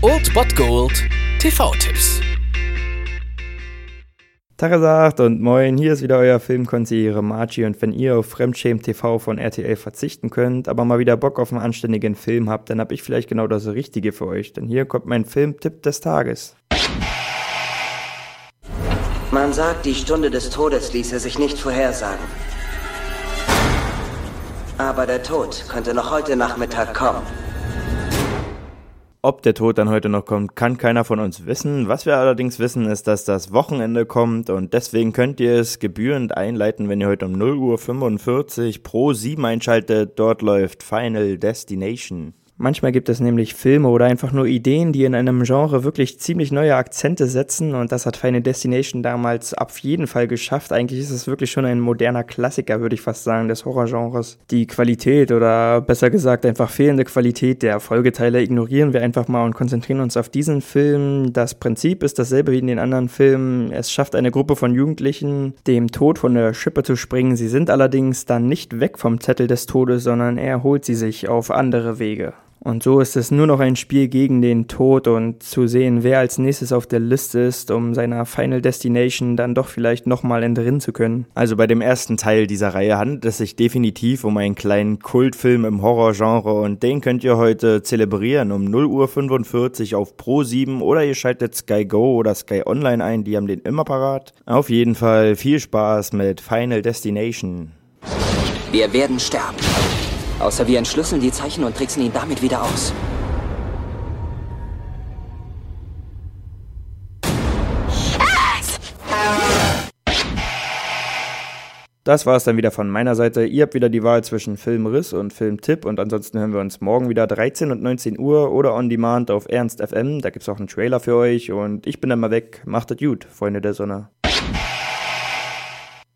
Old Bot Gold TV-Tipps. Tagesagt und moin, hier ist wieder euer Filmkonsigliere Margie und wenn ihr auf Fremdschämen TV von RTL verzichten könnt, aber mal wieder Bock auf einen anständigen Film habt, dann hab ich vielleicht genau das Richtige für euch, denn hier kommt mein Filmtipp des Tages. Man sagt, die Stunde des Todes ließe sich nicht vorhersagen. Aber der Tod könnte noch heute Nachmittag kommen. Ob der Tod dann heute noch kommt, kann keiner von uns wissen. Was wir allerdings wissen, ist, dass das Wochenende kommt und deswegen könnt ihr es gebührend einleiten, wenn ihr heute um 0.45 Uhr pro 7 einschaltet. Dort läuft Final Destination. Manchmal gibt es nämlich Filme oder einfach nur Ideen, die in einem Genre wirklich ziemlich neue Akzente setzen und das hat Final Destination damals auf jeden Fall geschafft. Eigentlich ist es wirklich schon ein moderner Klassiker, würde ich fast sagen, des Horrorgenres. Die Qualität oder besser gesagt einfach fehlende Qualität der Folgeteile ignorieren wir einfach mal und konzentrieren uns auf diesen Film. Das Prinzip ist dasselbe wie in den anderen Filmen. Es schafft eine Gruppe von Jugendlichen, dem Tod von der Schippe zu springen. Sie sind allerdings dann nicht weg vom Zettel des Todes, sondern er holt sie sich auf andere Wege. Und so ist es nur noch ein Spiel gegen den Tod und zu sehen, wer als nächstes auf der Liste ist, um seiner Final Destination dann doch vielleicht nochmal entrinnen zu können. Also bei dem ersten Teil dieser Reihe handelt es sich definitiv um einen kleinen Kultfilm im Horrorgenre und den könnt ihr heute zelebrieren um 0.45 Uhr auf Pro 7 oder ihr schaltet Sky Go oder Sky Online ein, die haben den immer parat. Auf jeden Fall viel Spaß mit Final Destination. Wir werden sterben. Außer wir entschlüsseln die Zeichen und tricksen ihn damit wieder aus. Das war es dann wieder von meiner Seite. Ihr habt wieder die Wahl zwischen Filmriss und Filmtipp und ansonsten hören wir uns morgen wieder 13 und 19 Uhr oder on demand auf Ernst FM. Da gibt's auch einen Trailer für euch und ich bin dann mal weg. Macht es gut, Freunde der Sonne.